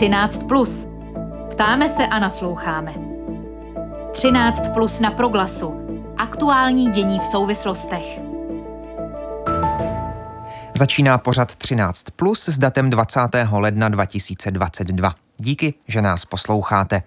13. Plus. Ptáme se a nasloucháme. 13 plus na proglasu. Aktuální dění v souvislostech. Začíná pořad 13 plus s datem 20. ledna 2022. Díky, že nás posloucháte.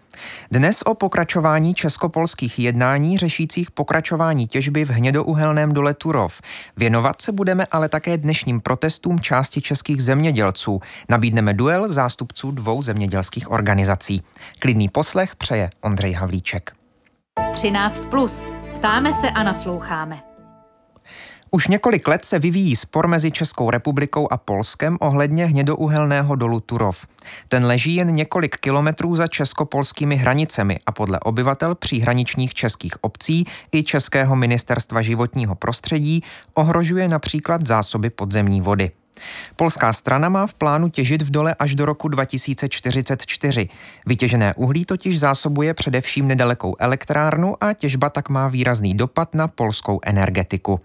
Dnes o pokračování českopolských jednání řešících pokračování těžby v hnědouhelném dole Turov. Věnovat se budeme ale také dnešním protestům části českých zemědělců. Nabídneme duel zástupců dvou zemědělských organizací. Klidný poslech přeje Ondřej Havlíček. 13. Plus. Ptáme se a nasloucháme. Už několik let se vyvíjí spor mezi Českou republikou a Polskem ohledně hnědouhelného dolu Turov. Ten leží jen několik kilometrů za českopolskými hranicemi a podle obyvatel příhraničních českých obcí i Českého ministerstva životního prostředí ohrožuje například zásoby podzemní vody. Polská strana má v plánu těžit v dole až do roku 2044. Vytěžené uhlí totiž zásobuje především nedalekou elektrárnu a těžba tak má výrazný dopad na polskou energetiku.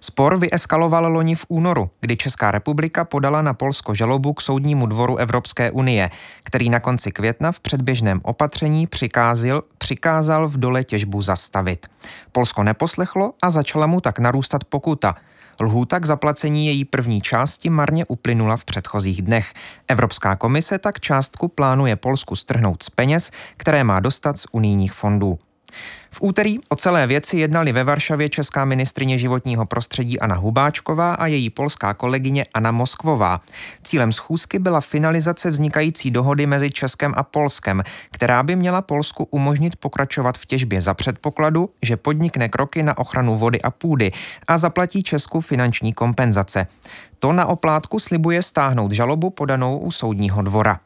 Spor vyeskaloval loni v únoru, kdy Česká republika podala na Polsko žalobu k Soudnímu dvoru Evropské unie, který na konci května v předběžném opatření přikázil, přikázal v dole těžbu zastavit. Polsko neposlechlo a začala mu tak narůstat pokuta – Lhůta k zaplacení její první části marně uplynula v předchozích dnech. Evropská komise tak částku plánuje Polsku strhnout z peněz, které má dostat z unijních fondů. V úterý o celé věci jednali ve Varšavě česká ministrině životního prostředí Anna Hubáčková a její polská kolegyně Anna Moskvová. Cílem schůzky byla finalizace vznikající dohody mezi Českem a Polskem, která by měla Polsku umožnit pokračovat v těžbě za předpokladu, že podnikne kroky na ochranu vody a půdy a zaplatí Česku finanční kompenzace. To na oplátku slibuje stáhnout žalobu podanou u soudního dvora.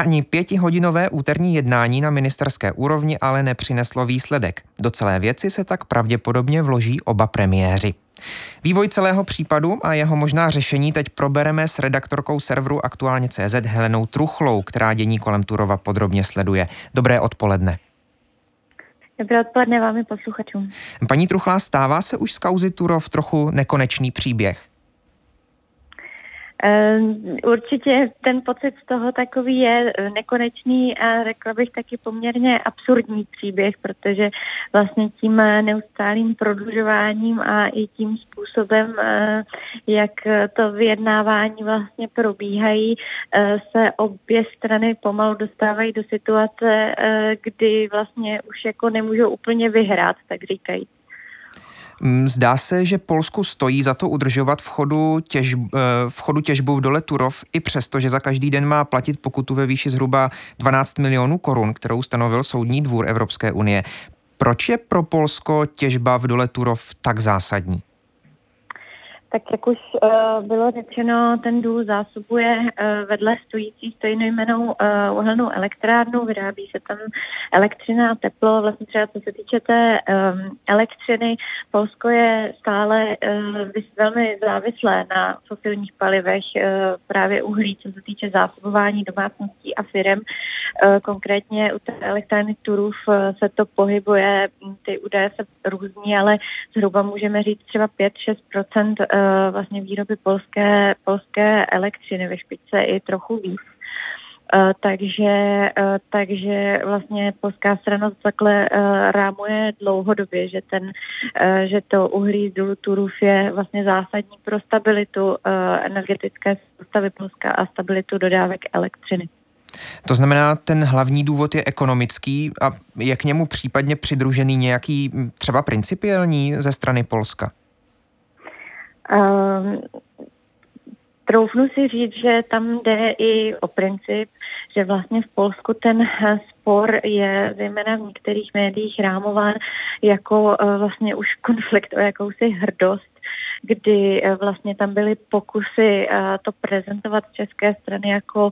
Ani pětihodinové úterní jednání na ministerské úrovni ale nepřineslo výsledek. Do celé věci se tak pravděpodobně vloží oba premiéři. Vývoj celého případu a jeho možná řešení teď probereme s redaktorkou serveru Aktuálně CZ Helenou Truchlou, která dění kolem Turova podrobně sleduje. Dobré odpoledne. Dobré odpoledne vám i posluchačům. Paní Truchlá, stává se už z kauzy Turov trochu nekonečný příběh? Ehm, určitě ten pocit z toho takový je eh, nekonečný a řekla bych taky poměrně absurdní příběh, protože vlastně tím eh, neustálým prodlužováním a i tím způsobem, eh, jak to vyjednávání vlastně probíhají, se obě strany pomalu dostávají do situace, kdy vlastně už jako nemůžou úplně vyhrát, tak říkají. Mm, zdá se, že Polsku stojí za to udržovat v chodu, těžb, eh, v chodu těžbu v dole Turov, i přesto, že za každý den má platit pokutu ve výši zhruba 12 milionů korun, kterou stanovil Soudní dvůr Evropské unie. Proč je pro Polsko těžba v dole Turov tak zásadní? Tak jak už uh, bylo řečeno, ten důl zásobuje uh, vedle stojící stejnojmenou uh, uhelnou elektrárnu, vyrábí se tam elektřina a teplo. Vlastně třeba co se týče té um, elektřiny, Polsko je stále uh, velmi závislé na fosilních palivech, uh, právě uhlí, co se týče zásobování domácností a firm. Uh, konkrétně u té elektrárny Turův uh, se to pohybuje, ty údaje se různí, ale zhruba můžeme říct třeba 5-6 Eh, vlastně výroby polské, polské elektřiny ve špičce i trochu víc. Uh, takže, uh, takže vlastně polská strana takhle rámuje dlouhodobě, že, ten, že to uhlí z Turów je vlastně zásadní pro stabilitu energetické soustavy Polska a stabilitu dodávek elektřiny. To znamená, ten hlavní důvod je ekonomický a je k němu případně přidružený nějaký třeba principiální ze strany Polska? Um, troufnu si říct, že tam jde i o princip, že vlastně v Polsku ten spor je zejména v některých médiích rámován jako uh, vlastně už konflikt o jakousi hrdost, kdy uh, vlastně tam byly pokusy uh, to prezentovat z české strany jako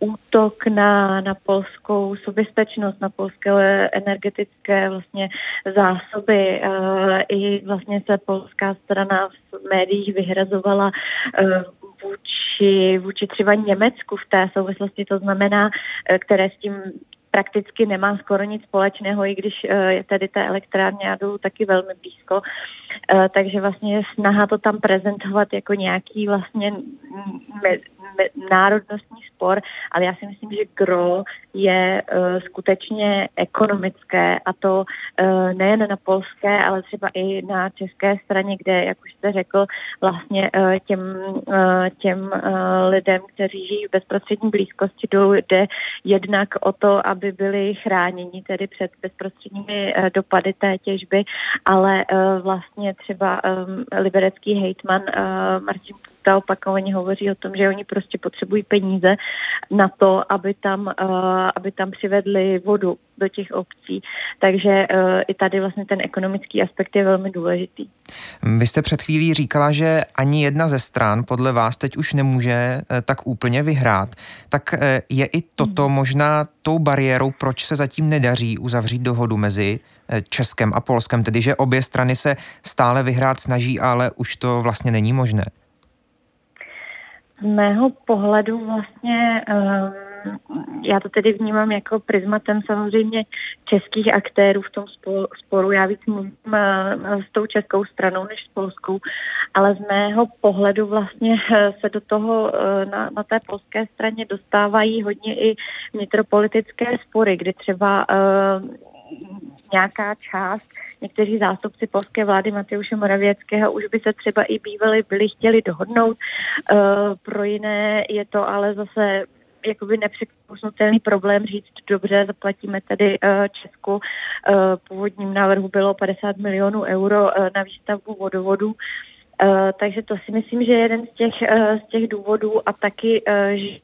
útok na, na polskou soběstačnost, na polské energetické vlastně zásoby. Uh, I vlastně se polská strana v médiích vyhrazovala uh, vůči, vůči třeba Německu v té souvislosti, to znamená, uh, které s tím prakticky nemá skoro nic společného, i když je tady té elektrárně jadu taky velmi blízko. Takže vlastně je snaha to tam prezentovat jako nějaký vlastně národnostní spor ale já si myslím, že gro je uh, skutečně ekonomické a to uh, nejen na polské, ale třeba i na české straně, kde, jak už jste řekl, vlastně uh, těm, uh, těm uh, lidem, kteří žijí v bezprostřední blízkosti jde jednak o to, aby byli chráněni tedy před bezprostředními uh, dopady té těžby, ale uh, vlastně třeba um, liberecký hejtman uh, Martin Puta opakovaně hovoří o tom, že oni prostě potřebují peníze na to, aby tam, uh, aby tam přivedli vodu do těch obcí. Takže uh, i tady vlastně ten ekonomický aspekt je velmi důležitý. Vy jste před chvílí říkala, že ani jedna ze stran podle vás teď už nemůže uh, tak úplně vyhrát. Tak uh, je i toto hmm. možná tou bariérou, proč se zatím nedaří uzavřít dohodu mezi Českem a Polskem, tedy že obě strany se stále vyhrát snaží, ale už to vlastně není možné? Z mého pohledu vlastně um, já to tedy vnímám jako prismatem samozřejmě českých aktérů v tom sporu. Já víc mluvím uh, s tou českou stranou než s polskou, ale z mého pohledu vlastně uh, se do toho na, na té polské straně dostávají hodně i vnitropolitické spory, kdy třeba nějaká část, někteří zástupci polské vlády Mateuše Moravěckého už by se třeba i bývali byli chtěli dohodnout. Uh, pro jiné je to ale zase jakoby nepřekousnutelný problém říct, dobře, zaplatíme tady uh, Česku. Uh, původním návrhu bylo 50 milionů euro na výstavbu vodovodu. Uh, takže to si myslím, že je jeden z těch, uh, z těch důvodů a taky, uh,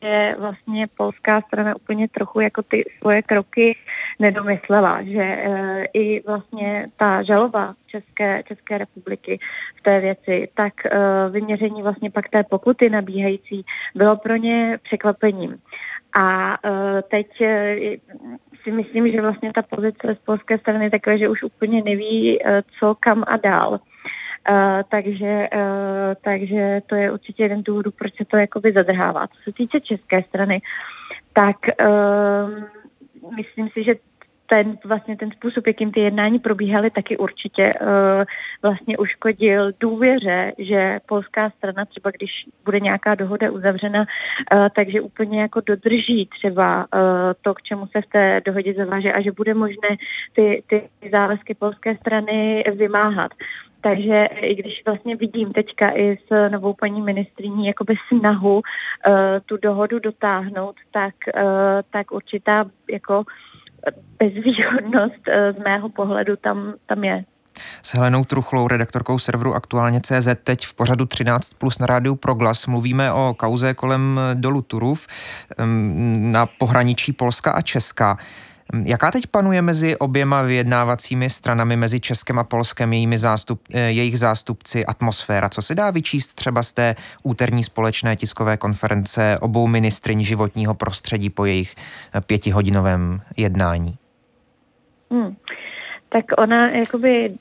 že vlastně polská strana úplně trochu jako ty svoje kroky nedomyslela, že i vlastně ta žaloba České, České republiky v té věci, tak vyměření vlastně pak té pokuty nabíhající bylo pro ně překvapením. A teď si myslím, že vlastně ta pozice z polské strany je takové, že už úplně neví, co kam a dál. Uh, takže, uh, takže to je určitě jeden důvod, proč se to jakoby zadrhává. Co se týče české strany, tak uh, myslím si, že ten, vlastně ten způsob, jakým ty jednání probíhaly, taky určitě uh, vlastně uškodil důvěře, že polská strana třeba, když bude nějaká dohoda uzavřena, uh, takže úplně jako dodrží třeba uh, to, k čemu se v té dohodě zaváže a že bude možné ty, ty závazky polské strany vymáhat. Takže i když vlastně vidím teďka i s novou paní ministriní jakoby snahu uh, tu dohodu dotáhnout, tak, uh, tak určitá jako bezvýhodnost uh, z mého pohledu tam, tam je. S Helenou Truchlou, redaktorkou serveru Aktuálně CZ, teď v pořadu 13 plus na rádiu Proglas mluvíme o kauze kolem dolu Turów na pohraničí Polska a Česka. Jaká teď panuje mezi oběma vyjednávacími stranami, mezi Českem a Polskem, jejími zástup, eh, jejich zástupci, atmosféra? Co se dá vyčíst třeba z té úterní společné tiskové konference obou ministryň životního prostředí po jejich eh, pětihodinovém jednání? Hmm. Tak ona jakoby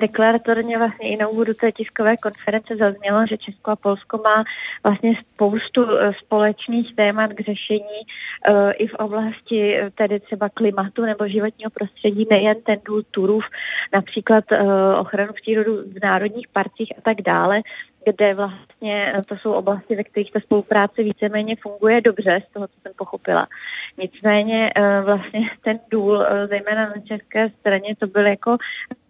deklaratorně vlastně i na úvodu té tiskové konference zaznělo, že Česko a Polsko má vlastně spoustu eh, společných témat k řešení uh, i v oblasti eh, tedy třeba klimatu nebo životního prostředí, nejen ten důl Turův, například ochranu přírodu v národních parcích a tak dále kde vlastně to jsou oblasti, ve kterých ta spolupráce víceméně funguje dobře, z toho, co jsem pochopila. Nicméně eh, vlastně ten důl, eh, zejména na české straně, to byl jako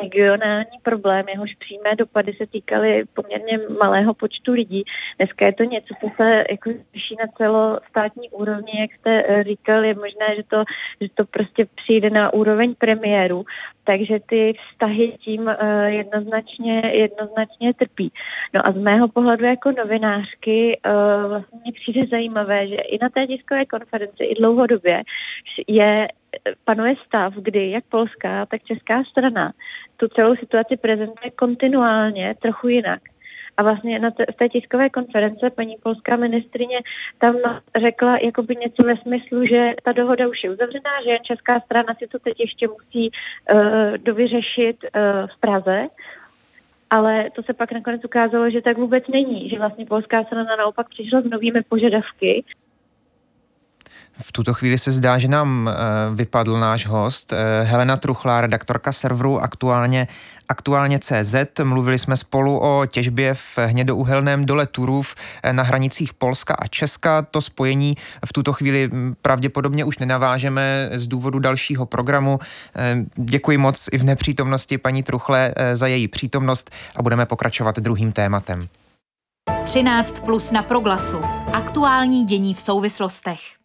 regionální problém, jehož přímé dopady se týkaly poměrně malého počtu lidí. Dneska je to něco, co se jako řeší na celostátní úrovni, jak jste eh, říkal, je možné, že to, že to prostě přijde na úroveň premiéru, takže ty vztahy tím jednoznačně, jednoznačně trpí. No a z mého pohledu jako novinářky vlastně mi přijde zajímavé, že i na té tiskové konferenci, i dlouhodobě době je, panuje stav, kdy jak polská, tak česká strana tu celou situaci prezentuje kontinuálně trochu jinak. A vlastně na té, té tiskové konference paní polská ministrině tam řekla jakoby něco ve smyslu, že ta dohoda už je uzavřená, že česká strana si to teď ještě musí uh, dovyřešit uh, v Praze, ale to se pak nakonec ukázalo, že tak vůbec není, že vlastně polská strana naopak přišla s novými požadavky V tuto chvíli se zdá, že nám vypadl náš host. Helena Truchlá, redaktorka serveru aktuálně, aktuálně CZ. Mluvili jsme spolu o těžbě v hnědouhelném dole Turův na hranicích Polska a Česka. To spojení v tuto chvíli pravděpodobně už nenavážeme z důvodu dalšího programu. Děkuji moc i v nepřítomnosti paní Truchle za její přítomnost a budeme pokračovat druhým tématem. 13 plus na proglasu. Aktuální dění v souvislostech.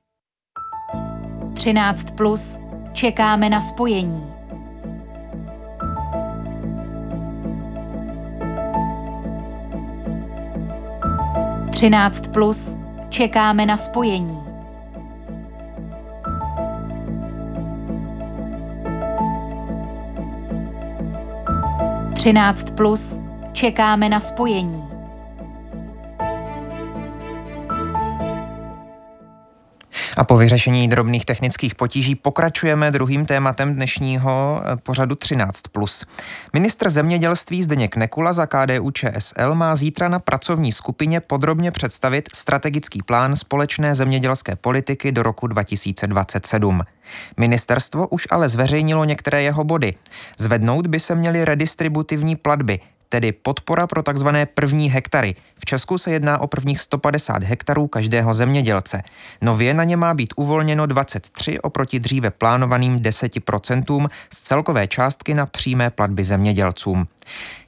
13 plus. Čekáme na spojení. Třináct plus. Čekáme na spojení. Třináct plus. Čekáme na spojení. A po vyřešení drobných technických potíží pokračujeme druhým tématem dnešního eh, pořadu 13+. Ministr zemědělství Zdeněk Nekula za KDU ČSL má zítra na pracovní skupině podrobně představit strategický plán společné zemědělské politiky do roku 2027. Ministerstvo už ale zveřejnilo některé jeho body. Zvednout by se měly redistributivní platby – tedy podpora pro tzv. první hektary. V Česku se jedná o prvních 150 hektarů každého zemědělce. Nově na ně má být uvolněno 23 oproti dříve plánovaným 10% z celkové částky na přímé platby zemědělcům.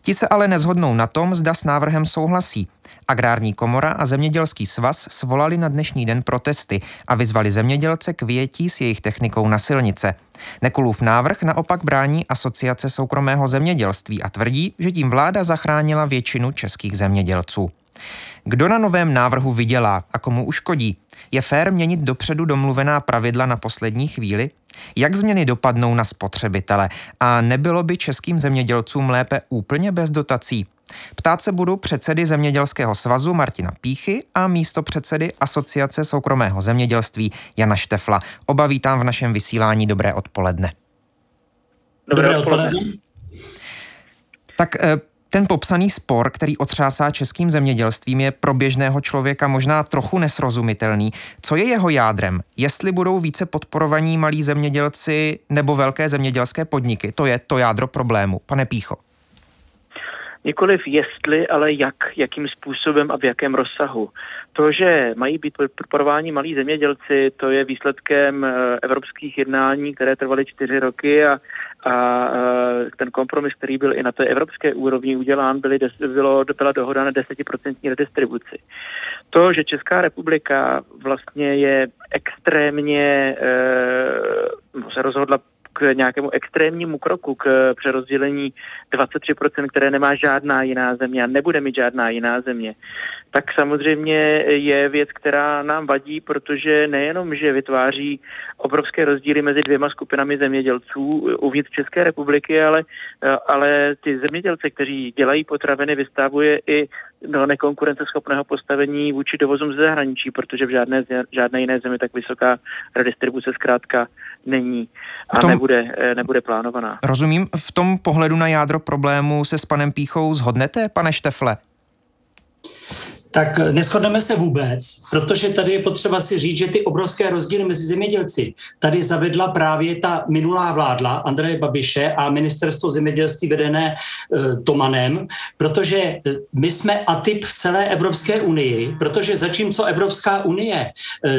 Ti se ale nezhodnou na tom, zda s návrhem souhlasí. Agrární komora a zemědělský svaz svolali na dnešní den protesty a vyzvali zemědělce k větí s jejich technikou na silnice. Nekulův návrh naopak brání asociace soukromého zemědělství a tvrdí, že tím vláda zachránila většinu českých zemědělců. Kdo na novém návrhu vydělá a komu uškodí? Je fér měnit dopředu domluvená pravidla na poslední chvíli? Jak změny dopadnou na spotřebitele? A nebylo by českým zemědělcům lépe úplně bez dotací? Ptát se budu předsedy Zemědělského svazu Martina Píchy a místo předsedy Asociace soukromého zemědělství Jana Štefla. Oba vítám v našem vysílání. Dobré odpoledne. Dobré odpoledne. Tak eh, ten popsaný spor, který otřásá českým zemědělstvím, je pro běžného člověka možná trochu nesrozumitelný. Co je jeho jádrem? Jestli budou více podporovaní malí zemědělci nebo velké zemědělské podniky? To je to jádro problému. Pane Pícho. Nikoliv jestli, ale jak, jakým způsobem a v jakém rozsahu. To, že mají být podporováni malí zemědělci, to je výsledkem eh, evropských jednání, které trvaly čtyři roky a, a eh, ten kompromis, který byl i na té evropské úrovni udělán, byly, bylo, byla dohoda na desetiprocentní redistribuci. To, že Česká republika vlastně je extrémně, e, se rozhodla k nějakému extrémnímu kroku, k přerozdělení 23%, které nemá žádná jiná země a nebude mít žádná jiná země, tak samozřejmě je věc, která nám vadí, protože nejenom, že vytváří obrovské rozdíly mezi dvěma skupinami zemědělců uvnitř České republiky, ale, ale ty zemědělce, kteří dělají potraviny, vystavuje i do nekonkurenceschopného postavení vůči dovozům ze zahraničí, protože v žádné, žádné jiné zemi tak vysoká redistribuce zkrátka není. A tom, nebude, nebude plánovaná. Rozumím, v tom pohledu na jádro problému se s panem Píchou zhodnete, pane Štefle? Tak neschodneme se vůbec, protože tady je potřeba si říct, že ty obrovské rozdíly mezi zemědělci tady zavedla právě ta minulá vládla Andreje Babiše a ministerstvo zemědělství vedené e, Tomanem, protože e, my jsme atyp v celé Evropské unii, protože zatímco Evropská unie e,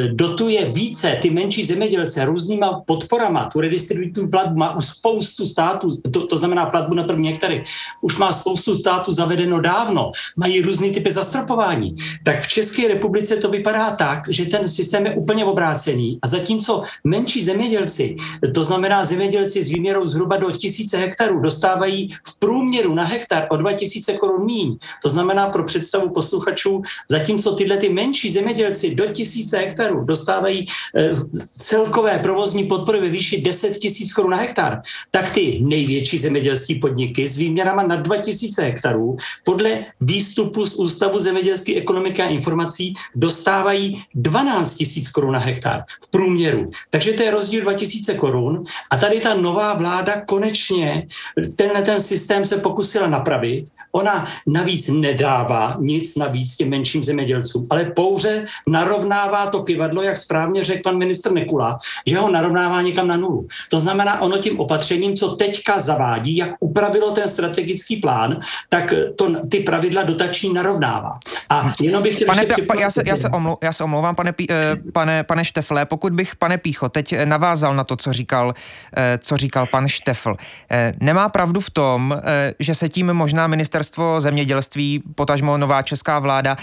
dotuje více ty menší zemědělce různýma podporama, tu redistributivní platbu má u spoustu států, to, to znamená platbu na první hektary, už má spoustu států zavedeno dávno, mají různý typy zastropování, vzdělání, tak v České republice to vypadá tak, že ten systém je úplně obrácený a zatímco menší zemědělci, to znamená zemědělci s výměrou zhruba do tisíce hektarů, dostávají v průměru na hektar o 2000 korun míň. To znamená pro představu posluchačů, zatímco tyhle ty menší zemědělci do tisíce hektarů dostávají eh, celkové provozní podpory ve výši 10 tisíc korun na hektar, tak ty největší zemědělské podniky s výměrama na 2000 hektarů podle výstupu z Ústavu zemědělský ekonomiky a informací dostávají 12 tisíc korun na hektar v průměru. Takže to je rozdíl 2000 korun a tady ta nová vláda konečně tenhle ten systém se pokusila napravit. Ona navíc nedává nic navíc těm menším zemědělcům, ale pouze narovnává to kivadlo, jak správně řekl pan ministr Nekula, že ho narovnává někam na nulu. To znamená, ono tím opatřením, co teďka zavádí, jak upravilo ten strategický plán, tak to ty pravidla dotační narovnává. A jenom bych chtěl pane, pa, já, se, já, se omlou, já se omlouvám, pane, Pí, eh, pane, pane Štefle, pokud bych, pane Pícho, teď navázal na to, co říkal, eh, co říkal pan Štefl. Eh, nemá pravdu v tom, že se tím možná ministerstvo zemědělství, potažmo nová česká vláda,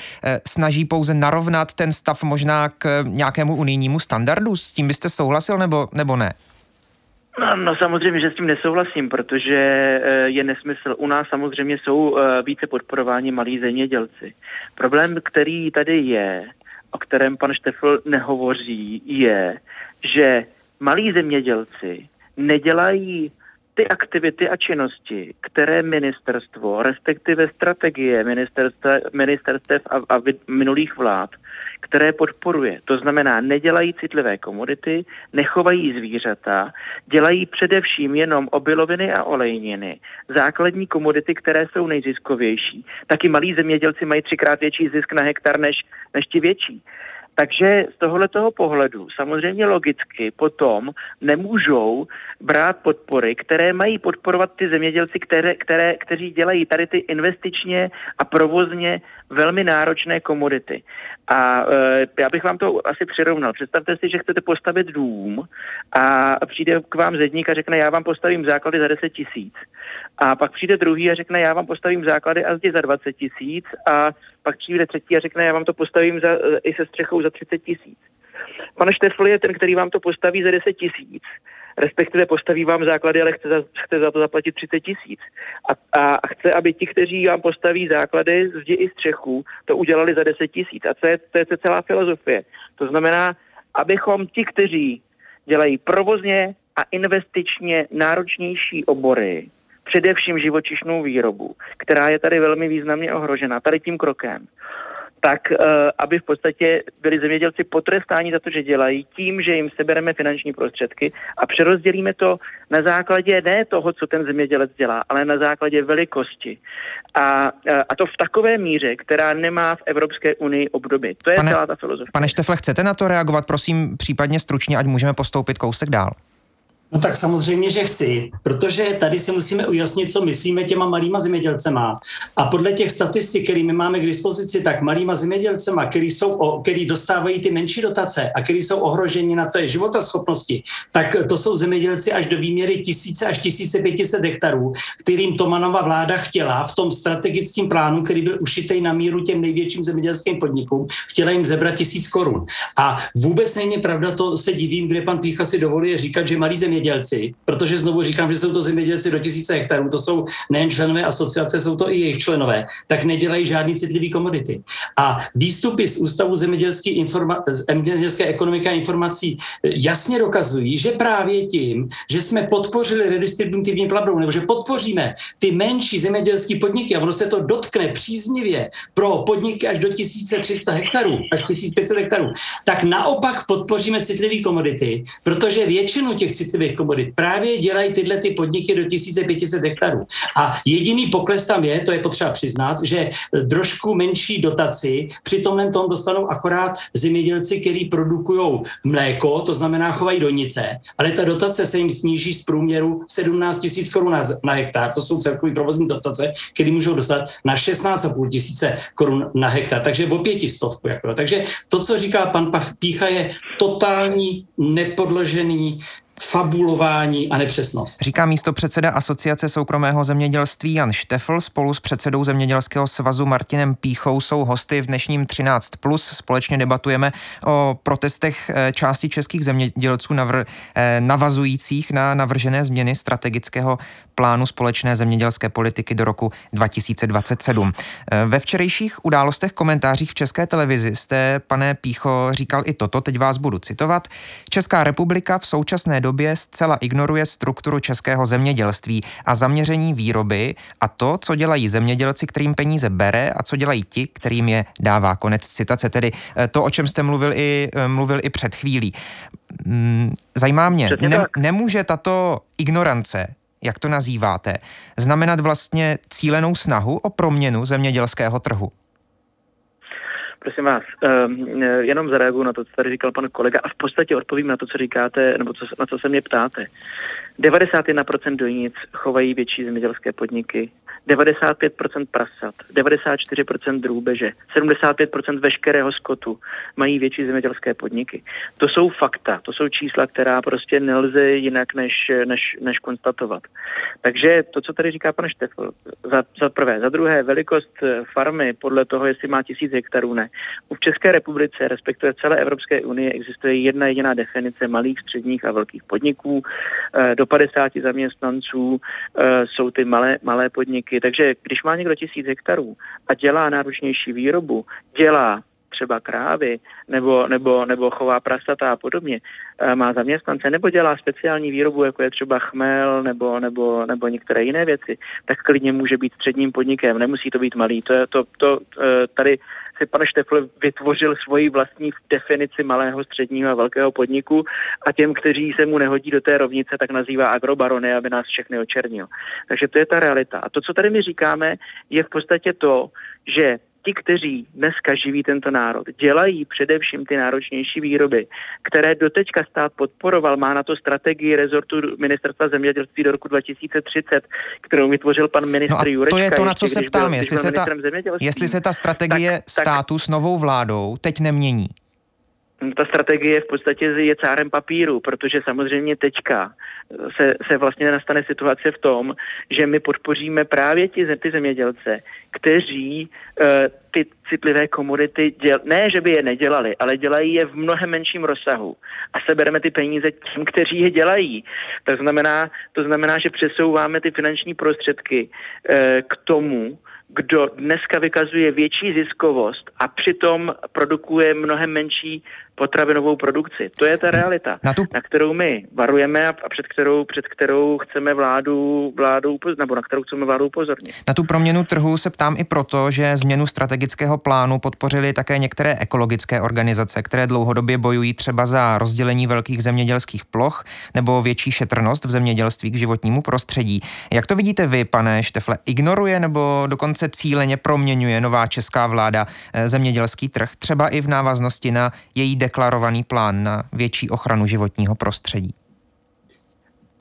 snaží pouze narovnat ten stav možná k nějakému unijnímu standardu? S tím byste souhlasil nebo, nebo ne? No, no samozřejmě, že s tím nesouhlasím, protože eh, je nesmysl. U nás samozřejmě jsou eh, více podporováni malí zemědělci. Problém, který tady je, o kterém pan Štefl nehovoří, je, že malí zemědělci nedělají ty aktivity a činnosti, které ministerstvo, respektive strategie ministerstev a, a minulých vlád, které podporuje. To znamená, nedělají citlivé komodity, nechovají zvířata, dělají především jenom obiloviny a olejniny, základní komodity, které jsou nejziskovější. Taky malí zemědělci mají třikrát větší zisk na hektar než, než ti větší. Takže z tohoto pohledu samozřejmě logicky potom nemůžou brát podpory, které mají podporovat ty zemědělci, které, které, kteří dělají tady ty investičně a provozně velmi náročné komodity. A e, já bych vám to asi přirovnal. Představte si, že chcete postavit dům a přijde k vám zedník a řekne, já vám postavím základy za 10 tisíc. A pak přijde druhý a řekne, já vám postavím základy a zdi za 20 tisíc. A pak přijde třetí a řekne, já vám to postavím za, i se střechou za 30 tisíc. Pan Štefl je ten, který vám to postaví za 10 tisíc respektive postaví vám základy, ale chce za, chce za to zaplatit 30 tisíc. A, a chce, aby ti, kteří vám postaví základy, zdi i střechu, to udělali za 10 tisíc. A to je, to je celá filozofie. To znamená, abychom ti, kteří dělají provozně a investičně náročnější obory, především živočišnou výrobu, která je tady velmi významně ohrožena tady tím krokem, tak eh, aby v podstatě byli zemědělci potrestáni za to, že dělají, tím, že jim sebereme finanční prostředky a přerozdělíme to na základě ne toho, co ten zemědělec dělá, ale na základě velikosti. A, eh, a to v takové míře, která nemá v Evropské unii obdoby. To je pane, celá ta filozofie. Pane Štefle, chcete na to reagovat, prosím, případně stručně, ať můžeme postoupit kousek dál? No tak samozřejmě, že chci, protože tady si musíme ujasnit, co myslíme těma malýma zemědělcema. A podle těch statistik, které my máme k dispozici, tak malýma zemědělcema, který, jsou, který dostávají ty menší dotace a který jsou ohroženi na té životaschopnosti, tak to jsou zemědělci až do výměry tisíce až 1500 hektarů, kterým Tomanova vláda chtěla v tom strategickém plánu, který byl ušitej na míru těm největším zemědělským podnikům, chtěla jim zebrat tisíc korun. A vůbec není pravda, to se divím, kde pan Pícha si dovoluje říkat, že malí zemědělci zemědělci, protože znovu říkám, že jsou to zemědělci do tisíce hektarů, to jsou nejen členové asociace, jsou to i jejich členové, tak nedělají žádný citlivý komodity. A výstupy z Ústavu zemědělské, informa- zemědělské ekonomiky a informací jasně dokazují, že právě tím, že jsme podpořili redistributivní platbou, nebo že podpoříme ty menší zemědělské podniky a ono se to dotkne příznivě pro podniky až do 1300 hektarů, až 1500 hektarů, tak naopak podpoříme citlivý komodity, protože většinu těch citlivých těch komodit právě dělají tyhle ty podniky do 1500 hektarů. A jediný pokles tam je, to je potřeba přiznat, že trošku menší dotaci při tomhle tom dostanou akorát zemědělci, kteří produkují mléko, to znamená chovají donice, ale ta dotace se jim sníží z průměru 17 tisíc korun na, na hektar, to jsou celkový provozní dotace, které můžou dostat na 16,5 tisíce korun na hektar, takže o pětistovku. Jako. Takže to, co říká pan Pícha, je totální nepodložený fabulování a nepřesnost. Říká místo předseda Asociace soukromého zemědělství Jan Štefl spolu s předsedou Zemědělského svazu Martinem Píchou jsou hosty v dnešním 13+. Společně debatujeme o protestech eh, části českých zemědělců navr, eh, navazujících na navržené změny strategického plánu společné zemědělské politiky do roku 2027. Eh, ve včerejších událostech komentářích v České televizi jste, pane Pícho, říkal i toto, teď vás budu citovat. Česká republika v současné době zcela ignoruje strukturu českého zemědělství a zaměření výroby a to, co dělají zemědělci, kterým peníze bere a co dělají ti, kterým je dává. Konec citace, tedy eh, to, o čem jste mluvil i, eh, mluvil i před chvílí. Mm, zajímá mě, ne, nemůže tato ignorance jak to nazýváte, znamenat vlastně cílenou snahu o proměnu zemědělského trhu? Prosím vás, um, jenom zareaguju na to, co tady říkal pan kolega a v podstatě odpovím na to, co říkáte, nebo co, na co se mě ptáte. 91% dojnic chovají větší zemědělské podniky, 95% prasat, 94% drůbeže, 75% veškerého skotu mají větší zemědělské podniky. To jsou fakta, to jsou čísla, která prostě nelze jinak než, než, než konstatovat. Takže to, co tady říká pan Štefl, za, za prvé, za druhé, velikost farmy podle toho, jestli má tisíc hektarů, ne. V České republice, respektive celé Evropské unii, existuje jedna jediná definice malých, středních a velkých podniků. Eh, do 50 zaměstnanců eh, jsou ty malé, malé podniky. Takže když má někdo tisíc hektarů a dělá náročnější výrobu, dělá třeba krávy nebo, nebo, nebo chová prasata a podobně, eh, má zaměstnance nebo dělá speciální výrobu, jako je třeba chmel nebo, nebo, nebo některé jiné věci, tak klidně může být středním podnikem, nemusí to být malý. To, je, to, to tady si pan Štefl vytvořil svoji vlastní definici malého, středního a velkého podniku a těm, kteří se mu nehodí do té rovnice, tak nazývá agrobarony, aby nás všechny očernil. Takže to je ta realita. A to, co tady my říkáme, je v podstatě to, že ti, kteří dneska živí tento národ, dělají především ty náročnější výroby, které doteďka stát podporoval, má na to strategii rezortu ministerstva zemědělství do roku 2030, kterou vytvořil pan ministr no Jurečka. To je to, na co se ptám, jestli se, ta, jestli se ta strategie tak, státu tak, s novou vládou teď nemění ta strategie v podstatě je cárem papíru, protože samozřejmě teďka se, se vlastně nastane situace v tom, že my podpoříme právě ti, ty zemědělce, kteří uh, ty citlivé komodity, děl, ne, že by je nedělali, ale dělají je v mnohem menším rozsahu a sebereme ty peníze tím, kteří je dělají. To znamená, to znamená že přesouváme ty finanční prostředky uh, k tomu, kdo dneska vykazuje větší ziskovost a přitom produkuje mnohem menší potravinovou produkci. To je ta realita, na, tu... na kterou my varujeme a před kterou, před kterou chceme vládu, vládu nebo na kterou chceme vládu upozornit. Na tu proměnu trhu se ptám i proto, že změnu strategického plánu podpořili také některé ekologické organizace, které dlouhodobě bojují třeba za rozdělení velkých zemědělských ploch nebo větší šetrnost v zemědělství k životnímu prostředí. Jak to vidíte vy, pane Štefle? Ignoruje nebo dokonce cíleně proměňuje nová česká vláda eh, zemědělský trh, třeba i v návaznosti na její deklarovaný plán na větší ochranu životního prostředí?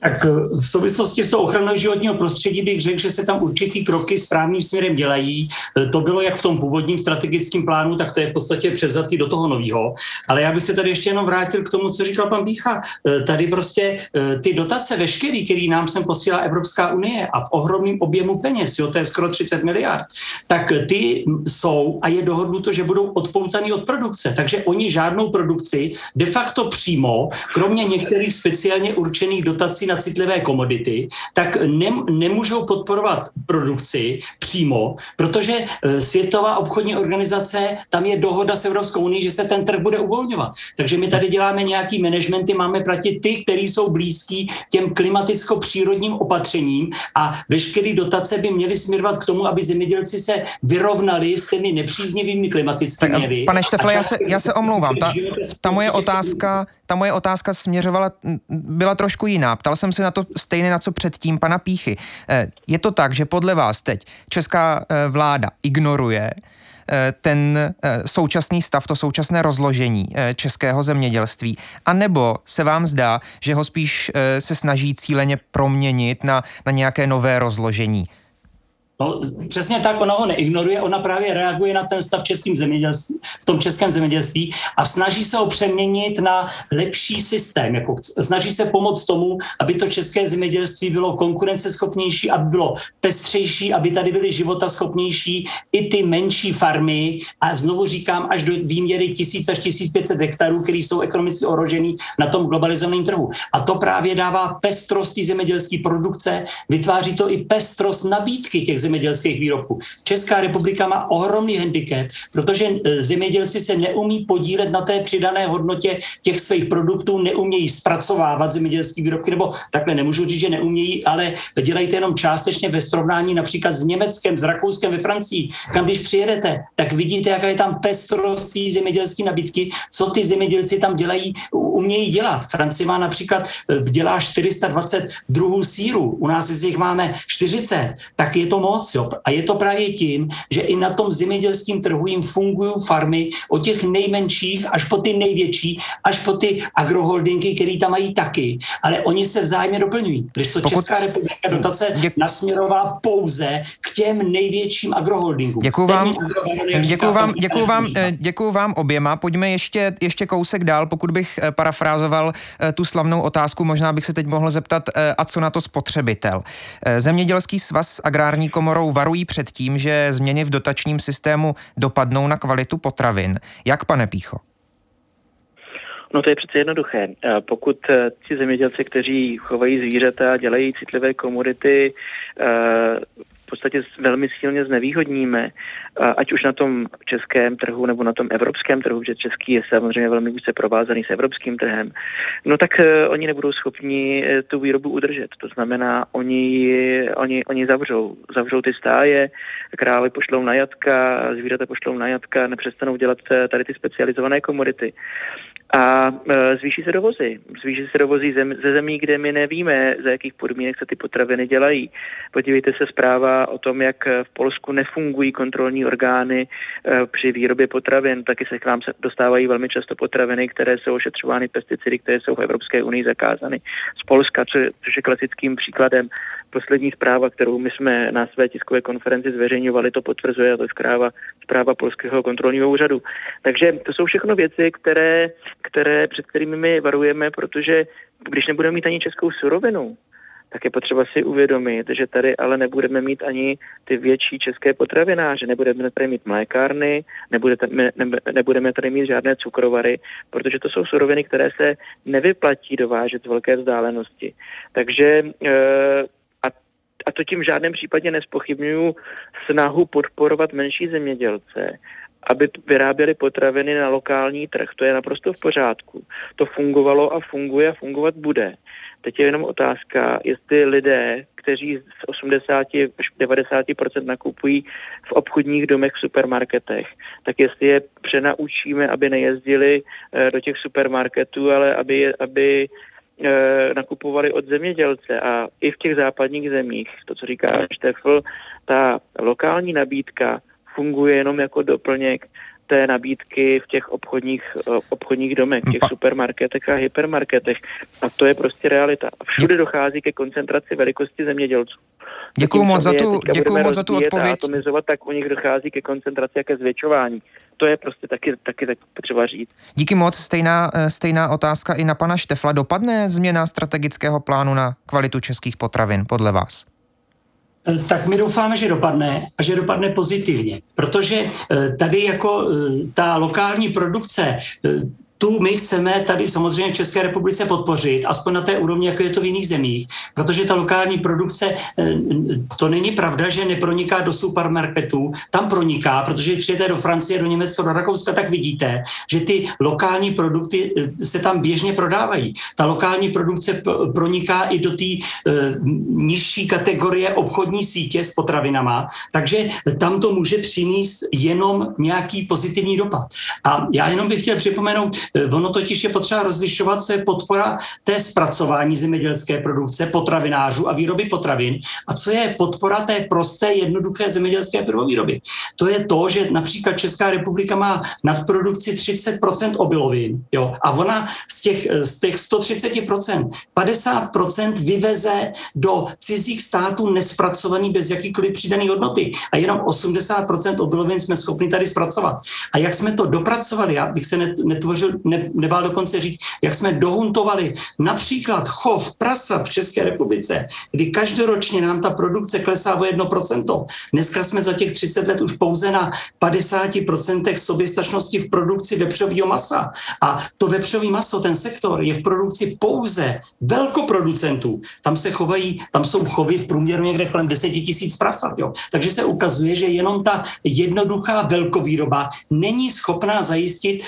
Tak eh, v souvislosti s tou ochranou životního prostředí bych řekl, že se tam určitý kroky správným směrem dělají. Eh, to bylo jak v tom původním strategickém plánu, tak to je v podstatě převzatý do toho nového. Ale já bych se tady ještě jenom vrátil k tomu, co říkal pan Bícha. Eh, tady prostě ty dotace veškerý, který nám sem posílá Evropská unie a v ohromném objemu peněz, jo, to je skoro 30 miliard, tak ty jsou a je dohodnuto, že budou odpoutaný od produkce. Takže oni žádnou produkci de facto přímo, kromě některých speciálně určených dotací na citlivé komodity, tak ne, nemůžou podporovat produkci přímo, protože e, Světová obchodní organizace, tam je dohoda s Evropskou unii, že se ten trh bude uvolňovat. Takže my tady děláme nějaký managementy, máme proti ty, kteří jsou blízký těm klimaticko-přírodním opatřením a veškeré dotace by měly směrovat k tomu, aby zemědělci se vyrovnali s těmi nepříznivými klimatickými jevy. Pane Štefle, já se, já se omlouvám. Ta, ta moje otázka ta moje otázka směřovala, byla trošku jiná. Ptal jsem se na to stejně na co předtím pana Píchy. Eh, je to tak, že podle vás teď česká eh, vláda ignoruje eh, ten současný stav, to současné rozložení českého zemědělství, a nebo se vám zdá, že ho spíš se snaží cíleně proměnit na, na nějaké nové rozložení? No, přesně tak, ona ho neignoruje, ona právě reaguje na ten stav českým zemědělství, v tom českém zemědělství a snaží se ho přeměnit na lepší systém. Jako snaží se pomoct tomu, aby to české zemědělství bylo konkurenceschopnější, aby bylo pestřejší, aby tady byly životaschopnější i ty menší farmy a znovu říkám až do výměry 1000 až 1500 hektarů, které jsou ekonomicky ohrožený na tom globalizovaném trhu. A to právě dává pestrost zemědělské produkce, vytváří to i pestrost nabídky těch zemědělských výrobků. Česká republika má ohromný handicap, protože e, zemědělci se neumí podílet na té přidané hodnotě těch svých produktů, neumějí zpracovávat zemědělské výrobky, nebo takhle nemůžu říct, že neumějí, ale dělají to jenom částečně ve srovnání například s Německem, s Rakouskem, ve Francii, kam když přijedete, tak vidíte, jaká je tam pestrost zemědělské nabídky, co ty zemědělci tam dělají, umějí dělat. Francie má například, e, dělá 420 druhů síru, u nás z nich máme 40, tak je to moc. Jo. A je to právě tím, že i na tom zemědělském trhu jim fungují farmy od těch nejmenších až po ty největší, až po ty agroholdingy, které tam mají taky. Ale oni se vzájemně doplňují. Když to Pokud... Česká republika dotace Děk... nasměrovala pouze k těm největším agroholdingům. Děkuji vám, děkuji vám, děkuji vám, děkuji vám oběma. Pojďme ještě, ještě kousek dál, pokud bych eh, parafrázoval eh, tu slavnou otázku, možná bych se teď mohl zeptat, eh, a co na to spotřebitel. Zemědělský svaz s agrární komorou varují před tím, že změny v dotačním systému dopadnou na kvalitu potravin. Jak, pane Pícho? No to je přece jednoduché. Pokud ti zemědělci, kteří chovají zvířata a dělají citlivé komodity, podstatě velmi silně znevýhodníme, ať už na tom českém trhu nebo na tom evropském trhu, že český je samozřejmě velmi úzce provázaný s evropským trhem, no tak e, oni nebudou schopni e, tu výrobu udržet. To znamená, oni, oni, oni zavřou, zavřou ty stáje, krávy pošlou na jatka, zvířata pošlou na jatka, nepřestanou dělat e, tady ty specializované komodity a e, zvýší se dovozy. Zvýší se dovozy zem, ze zemí, kde my nevíme, za jakých podmínek se ty potraviny dělají. Podívejte se zpráva o tom, jak v Polsku nefungují kontrolní orgány e, při výrobě potravin. Taky se k nám dostávají velmi často potraviny, které jsou ošetřovány pesticidy, které jsou v Evropské unii zakázány z Polska, což je klasickým příkladem poslední zpráva, kterou my jsme na své tiskové konferenci zveřejňovali, to potvrzuje a to je zpráva, zpráva Polského kontrolního úřadu. Takže to jsou všechno věci, které, které, před kterými my varujeme, protože když nebudeme mít ani českou surovinu, tak je potřeba si uvědomit, že tady ale nebudeme mít ani ty větší české potravináře, nebudeme tady mít mlékárny, nebudeme, tady mít žádné cukrovary, protože to jsou suroviny, které se nevyplatí dovážet z velké vzdálenosti. Takže e, a to tím v žádném případě nespochybnuju snahu podporovat menší zemědělce, aby vyráběli potraviny na lokální trh. To je naprosto v pořádku. To fungovalo a funguje a fungovat bude. Teď je jenom otázka, jestli lidé, kteří z 80 až 90% nakupují v obchodních domech v supermarketech, tak jestli je přenaučíme, aby nejezdili eh, do těch supermarketů, ale aby, aby nakupovali od zemědělce a i v těch západních zemích, to, co říká Štefl, ta lokální nabídka funguje jenom jako doplněk té nabídky v těch obchodních, eh, obchodních domech, v těch supermarketech a hypermarketech. A to je prostě realita. A všude dochází ke koncentraci velikosti zemědělců. Děkuji moc za tu, děkuji moc za tu odpověď. atomizovat, tak u nich dochází ke koncentraci a ke zvětšování. To je prostě taky, taky tak potřeba říct. Díky moc. Stejná, eh, stejná otázka i na pana Štefla. Dopadne změna strategického plánu na kvalitu českých potravin podle vás? Eh, tak my doufáme, že dopadne a že dopadne pozitivně, protože eh, tady jako ta lokální produkce tu my chceme tady samozřejmě v České republice podpořit, aspoň na té úrovni, jako je to v jiných zemích, protože ta lokální produkce, eh, to není pravda, že neproniká do supermarketů, tam proniká, protože když přijete do Francie, do Německa, do Rakouska, tak vidíte, že ty lokální produkty eh, se tam běžně prodávají. Ta lokální produkce proniká i do té eh, nižší kategorie obchodní sítě s potravinama, takže tam to může přinést jenom nějaký pozitivní dopad. A já jenom bych chtěl připomenout, ono totiž je potřeba rozlišovat, co je podpora té zpracování zemědělské produkce, potravinářů a výroby potravin a co je podpora té prosté, jednoduché zemědělské prvovýroby. To je to, že například Česká republika má nadprodukci 30% obilovin jo, a ona z těch, eh, z těch 130% 50% vyveze do cizích států nespracovaný bez jakýkoliv přidaný hodnoty a jenom 80% obilovin jsme schopni tady zpracovat. A jak jsme to dopracovali, já bych se netvořil ne, nebál dokonce říct, jak jsme dohuntovali například chov prasa v České republice, kdy každoročně nám ta produkce klesá o 1%. Dneska jsme za těch 30 let už pouze na 50% soběstačnosti v produkci vepřového masa. A to vepřový maso, ten sektor, je v produkci pouze velkoproducentů. Tam se chovají, tam jsou chovy v průměru někde kolem 10 tisíc prasat. Jo. Takže se ukazuje, že jenom ta jednoduchá velkovýroba není schopná zajistit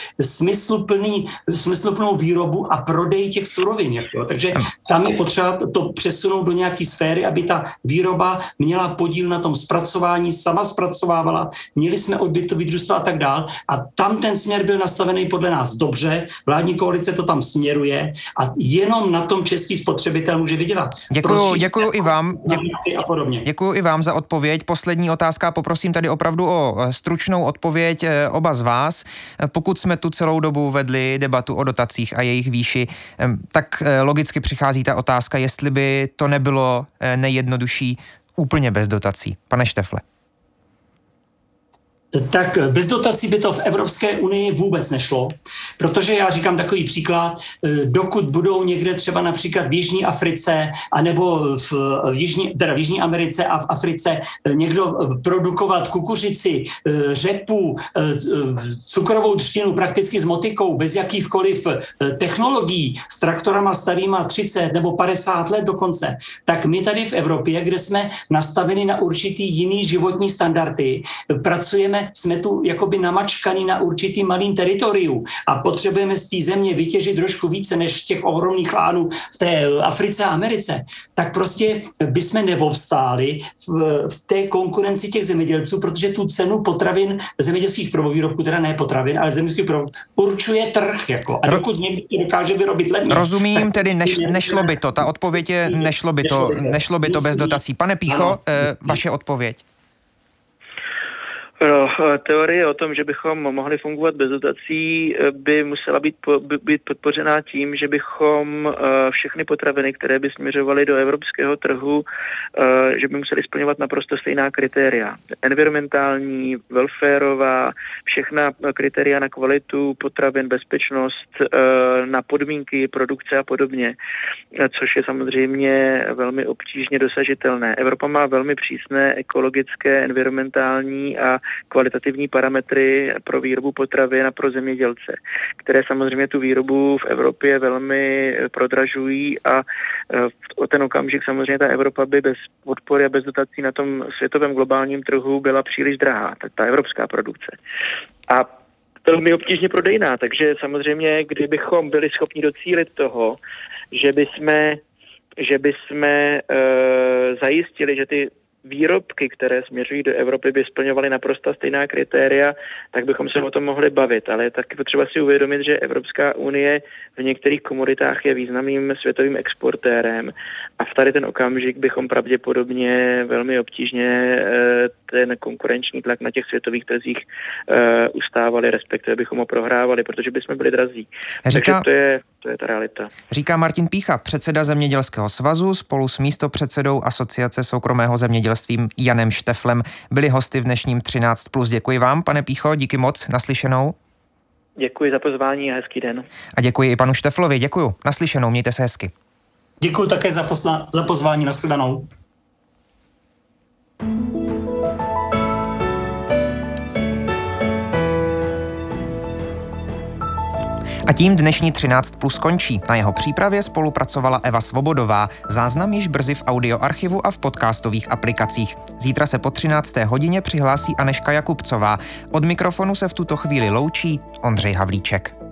smysluplný, smysluplnou výrobu a prodej těch surovin. Jo. Takže tam je potřeba to přesunout do nějaké sféry, aby ta výroba měla podíl na tom zpracování, sama zpracovávala, měli jsme odbytový družstva a tak dál. A tam ten směr byl nastavený podle nás dobře, vládní koalice to tam směruje a jenom na tom český spotřebitel může vydělat. Děkuji, děkuji i vám. Děkuji, a podobně. Děkuji i vám za odpověď. Poslední otázka, poprosím tady opravdu o eh, stručnou odpověď eh, oba z vás. Eh, pokud jsme tu celou dobu vedli debatu o dotacích a jejich výši, tak logicky přichází ta otázka, jestli by to nebylo nejjednodušší úplně bez dotací. Pane Štefle tak bez dotací by to v Evropské unii vůbec nešlo, protože já říkám takový příklad, eh, dokud budou někde třeba například v Jižní Africe, anebo v, v, Jižní, teda v Jižní Americe a v Africe eh, někdo produkovat kukuřici, eh, řepu, cukrovou třtinu prakticky s motikou, bez jakýchkoliv technologií, s traktorama starýma 30 nebo 50 let dokonce, tak my tady v Evropě, kde jsme nastaveni na určitý jiný životní standardy, pracujeme jsme tu jakoby namačkaní na určitý malým teritoriu. A potřebujeme z té země vytěžit trošku více než z těch ohromných lánů v té Africe a Americe, tak prostě bychom neobstáli v, v té konkurenci těch zemědělců, protože tu cenu potravin zemědělských prvovýrobků, teda ne potravin, ale zemědělských prvovýrobků, určuje trh. Jako. A dokud někdo dokáže vyrobit levně. Rozumím, tedy neš, nešlo by to. Ta odpověď je, nešlo by to, nešlo by to bez dotací. Pane Pícho, eh, vaše odpověď. No, teorie o tom, že bychom mohli fungovat bez dotací, eh, by musela být, by, být podpořená tím, že bychom eh, všechny potraviny, které by směřovaly do evropského trhu, že by museli splňovat naprosto stejná kritéria. Environmentální, welfareová, všechna kritéria na kvalitu potravin, bezpečnost, na podmínky produkce a podobně, což je samozřejmě velmi obtížně dosažitelné. Evropa má velmi přísné ekologické, environmentální a kvalitativní parametry pro výrobu potravin a pro zemědělce, které samozřejmě tu výrobu v Evropě velmi prodražují a e, o ten okamžik samozřejmě ta Evropa by bez podpory a bez dotací na tom světovém globálním trhu byla příliš drahá, tak ta evropská produkce. A velmi obtížně prodejná, takže samozřejmě, kdybychom byli schopni docílit toho, že bychom že bychom e, zajistili, že ty výrobky, které směřují do Evropy, by splňovaly naprosto stejná kritéria, tak bychom se o tom mohli bavit. Ale je taky potřeba si uvědomit, že Evropská unie v některých komoditách je významným světovým exportérem a v tady ten okamžik bychom pravděpodobně velmi obtížně eh, ten konkurenční tlak na těch světových trzích eh, ustávali, respektive bychom ho prohrávali, protože bychom byli drazí. Říká... Takže to je, to je ta realita. Říká Martin Pícha, předseda Zemědělského svazu spolu s místopředsedou Asociace soukromého zemědělství Janem Šteflem byli hosty v dnešním 13+. Děkuji vám, pane Pícho, díky moc, naslyšenou. Děkuji za pozvání a hezký den. A děkuji i panu Šteflovi, děkuji. Naslyšenou, mějte se hezky. Děkuji také za, posla, za pozvání, nashledanou. A tím dnešní 13 plus končí. Na jeho přípravě spolupracovala Eva Svobodová. Záznam již brzy v audioarchivu a v podcastových aplikacích. Zítra se po 13. hodině přihlásí Aneška Jakubcová. Od mikrofonu se v tuto chvíli loučí Ondřej Havlíček.